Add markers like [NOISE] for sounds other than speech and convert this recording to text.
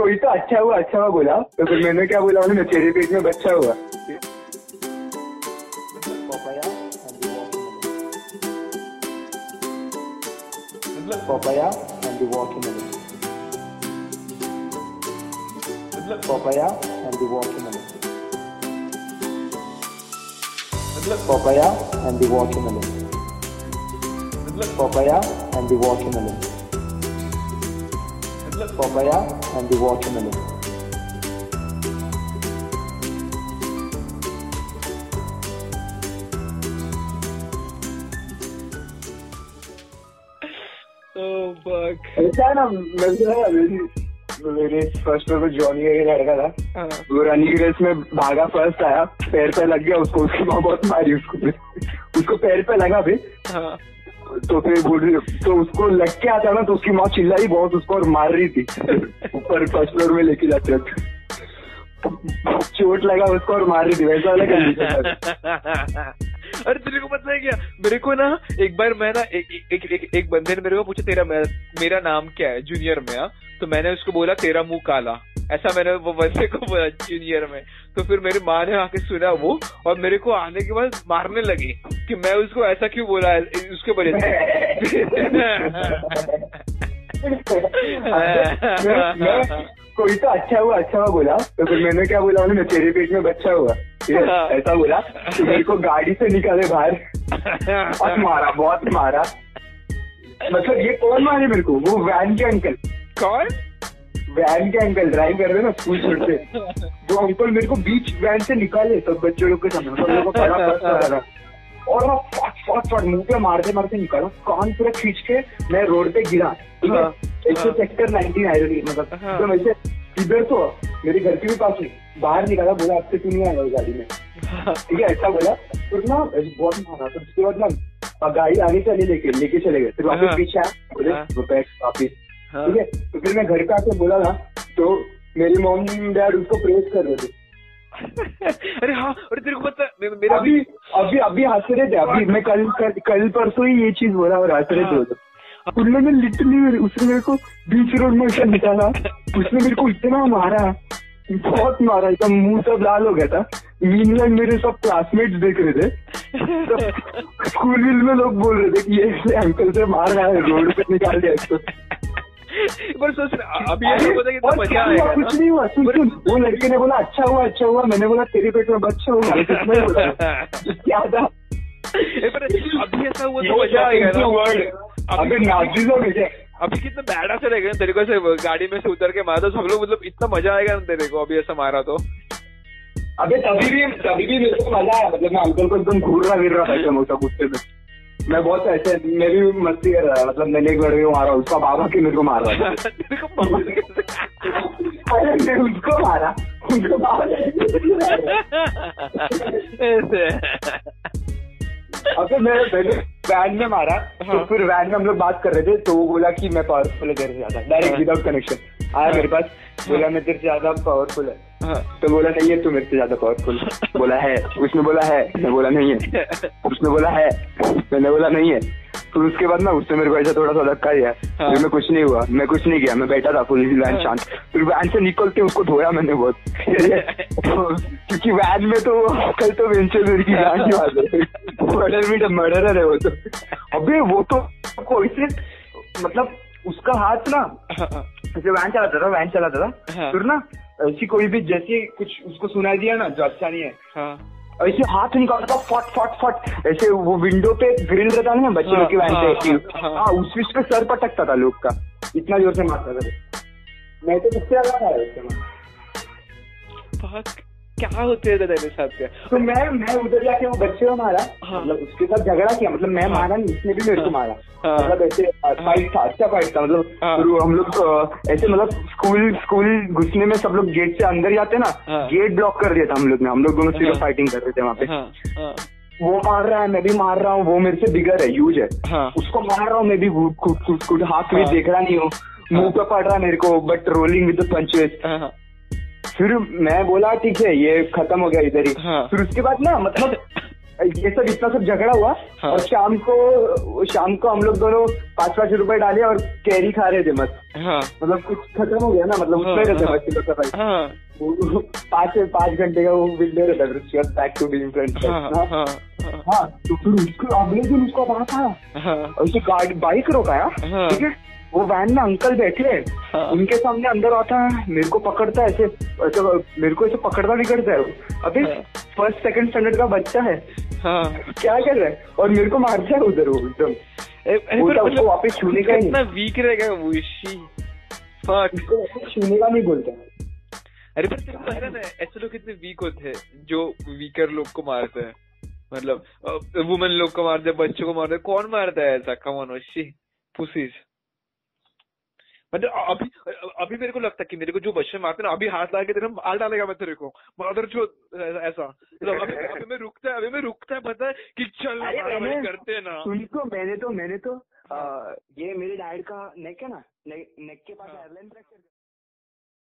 कोई तो अच्छा हुआ अच्छा हुआ बोला तो फिर मैंने क्या बोला उन्होंने तेरे पेट में बच्चा हुआ Papaya and the watermelon. मतलब Papaya and the watermelon. मतलब Papaya and the watermelon. मतलब Papaya and the watermelon. मतलब Papaya and the watermelon. oh fuck. ऐसा है ना मैं तो मेरी मेरे फ़र्स्ट पे जॉनी का लड़का था। हाँ। वो रनिंग रेस में भागा फ़र्स्ट आया पैर पे लग गया उसको उसकी माँ बहुत मारी उसको। उसको पैर पे लगा हाँ। तो फिर बोल तो उसको लग के आता ना तो उसकी माँ चिल्लाई बहुत उसको और मार रही थी। ऊपर फ़र्स्ट फ्लोर में लेके जाते वक्त चोट लगा उसको और मार रही थी वैसा वाला कंडीशन था। अरे तेरे को पता है क्या? मेरे को ना एक बार मैं ना एक एक एक, एक, बंदे ने मेरे को पूछा तेरा मेरा, मेरा नाम क्या है जूनियर में हाँ? तो मैंने उसको बोला तेरा मुँह काला। ऐसा मैंने वो बंदे को बोला जूनियर में। तो फिर मेरी माँ ने आके सुना वो और मेरे को आने के बाद मारने लगी कि मैं उसको ऐसा क्यों बोला उसके वजह से। कोई तो अच्छा हुआ अच्छा हुआ बोला। तो फिर मैंने क्या बोला उन्होंने तेरे पेट में बच्चा हुआ। ऐसा बोला तो मेरे को गाड़ी से निकाले बाहर। बहुत मारा बहुत मारा। मतलब ये कौन मारे मेरे को? वो वैन के अंकल कौन? वैन के अंकल ड्राइव कर रहे ना स्कूल छोड़ते वो अंकल मेरे को बीच वैन से निकाले सब बच्चों लोग के सामने। सब लोगों खड़ा हो रहा और मैं फट फट फट मुँह पे मारते मारते निकाला। कान पूरा खींच के मैं रोड पे गिरा। ठीक है? हाँ, एक तो हाँ। सेक्टर नाइनटीन आयरन मतलब। हाँ। एकदम ऐसे इधर तो मेरे घर के भी पास में बाहर निकाला बोला आपसे से तू नहीं आएगा गाड़ी में। ठीक है? ऐसा बोला। फिर ना बहुत मारा तो उसके बाद ना गाड़ी आगे चले लेके लेके चले गए। फिर हाँ। वापस पीछे आया। बोले हाँ। रुपए वापिस हाँ। ठीक है? तो फिर मैं घर पे आके बोला था तो मेरी मॉम डैड उसको प्रेस कर रहे थे. [LAUGHS] अरे हाँ अरे तेरे को पता मे- मेरा अभी अभी अभी हंस रहे थे अभी मैं कल कल, कल परसों ही ये चीज़ बोला और हंस रहे थे उन्होंने लिटरली उसने मेरे को बीच रोड में से निकाला उसने मेरे को इतना मारा बहुत मारा एकदम मुँह सब लाल हो गया था। मीन मेरे सब क्लासमेट्स देख रहे थे। [LAUGHS] स्कूल में लोग बोल रहे थे कि ये अंकल से मार रहा है रोड पे निकाल दिया इसको। पर सोच अभी पता कितना मज़ा? आएगा कुछ नहीं हुआ सुन सुन वो लड़के ने बोला अच्छा हुआ अच्छा हुआ। मैंने बोला तेरे पेट में बच्चा हुआ [LAUGHS] क्या था अभी ऐसा हुआ तो मज़ा आएगा ना? वर्ड है। क्या? अभी कितना बैड ऐसा रहेगा तेरे को ऐसे गाड़ी में से उतर के मारा तो सब लोग मतलब इतना मज़ा आएगा ना तेरे को अभी ऐसा मारा तो। अबे तभी भी तभी भी मेरे को मज़ा आया मतलब मैं अंकल को एकदम घूर रहा गिर रहा था गुस्से में। मैं बहुत ऐसे मैं भी मस्ती कर रहा था मतलब मैंने एक लड़के को मारा उसका बाबा के मेरे को मार रहा था [LAUGHS] अरे मैं उसको मारा उनको बाबा ऐसे अबे मैं पहले वैन में मारा तो हाँ। फिर वैन में हम लोग बात कर रहे थे तो वो बोला कि मैं पावरफुल तेरे से ज़्यादा डायरेक्ट। विदाउट कनेक्शन आया मेरे पास बोला मैं तेरे से ज़्यादा पावरफुल है। हाँ तो बोला नहीं है तू मेरे से ज़्यादा पावरफुल बोला है। उसने बोला है। मैं बोला नहीं है। उसने बोला है। मैंने बोला नहीं है। फिर उसके बाद ना उसने मेरे को ऐसा थोड़ा सा धक्का दिया हाँ। फिर मैं कुछ नहीं हुआ मैं कुछ नहीं किया मैं बैठा था फुल वैन हाँ। शांत। फिर वैन से निकल के उसको धोया मैंने बहुत। [LAUGHS] क्योंकि वैन में तो कल तो वेंचर की जान की बात है। मर्डर भी मर्डर है वो तो। अबे वो तो कोई से मतलब उसका हाथ ना ऐसे वैन चलाता था वैन चलाता था हाँ। फिर ना ऐसी कोई भी जैसे कुछ उसको सुना दिया ना जो अच्छा नहीं है। हाँ। ऐसे हाथ निकालता फट फट फट ऐसे वो विंडो पे ग्रिल रहता ना बच्चे लोग की वैन हाँ, पे हाँ, हाँ। हाँ उस बीच पे सर पटकता था लोग का। इतना ज़ोर से मारता था। मैं तो सबसे ज़्यादा था उसके। क्या होते हैं तेरे साथ क्या? तो मैं मैं उधर जाके वो बच्चे को मारा। हाँ। मतलब उसके साथ झगड़ा किया मतलब मैं हाँ। मारा नहीं उसने भी मेरे को मारा। हाँ। मतलब ऐसे फाइट था अच्छा फाइट था मतलब हम लोग ऐसे मतलब स्कूल स्कूल घुसने में सब लोग गेट से अंदर जाते ना। गेट ब्लॉक कर दिया था हम लोग ने हम लोग दोनों सिर्फ़। फाइटिंग कर रहे थे वहाँ पे। वो मार रहा है मैं भी मार रहा हूँ वो मेरे से बिगर है यूज़ है। हाँ। उसको मार रहा हूँ मैं भी हाथ में हाँ। देख रहा नहीं हूँ। मुँह पे पड़ रहा है मेरे को बट रोलिंग विद पंचेस हाँ। फिर मैं बोला ठीक है ये खत्म हो गया इधर ही. हाँ। फिर उसके बाद ना मतलब ये सब इतना सब झगड़ा हुआ हाँ। और शाम को शाम को हम लोग दोनों पाँच पाँच रुपए डाले और कैरी खा रहे थे मत हाँ। मतलब कुछ खत्म हो गया ना मतलब उसमें रहता हाँ। बच्चे का हाँ। पाँच पाँच घंटे का वो है बैक टू बीइंग फ्रेंड्स हाँ तो फिर उसको अगले दिन उसका बात आया हाँ। और उसे गाड़ी बाइक रोकाया हाँ। ठीक है? वो वैन में अंकल बैठे हैं। हाँ। उनके सामने अंदर आता है मेरे को पकड़ता है ऐसे ऐसे मेरे को ऐसे पकड़ता करता है। वो हाँ। फ़र्स्ट सेकंड स्टैंडर्ड का बच्चा है। हाँ। क्या कर रहा है? और मेरे को मारता है उधर वो एकदम। उसको वापस छूने का इतना वीक रहेगा वो इसी छूने का नहीं बोलता। अरे पर तेरे को पता है ऐसे लोग कितने वीक होते हैं जो वीकर लोग को मारते हैं। मतलब वुमेन लोग को मारते हैं बच्चों को मारते कौन मारता है ऐसा? कमन शी पुसीज मतलब अभी अभी मेरे को लगता है कि मेरे को जो बच्चे मारते ना अभी हाथ लगा के तेरे हाथ डालेगा मैं तेरे को। मदर जो ऐसा। मतलब अभी अभी मैं रुकता है अभी मैं रुकता है पता है कि चल करते हैं ना। उनको मैंने तो मैंने तो आ, ये मेरे डैड का नेक है ना? नेक, नेक के पास एयरलाइन फ्रैक्चर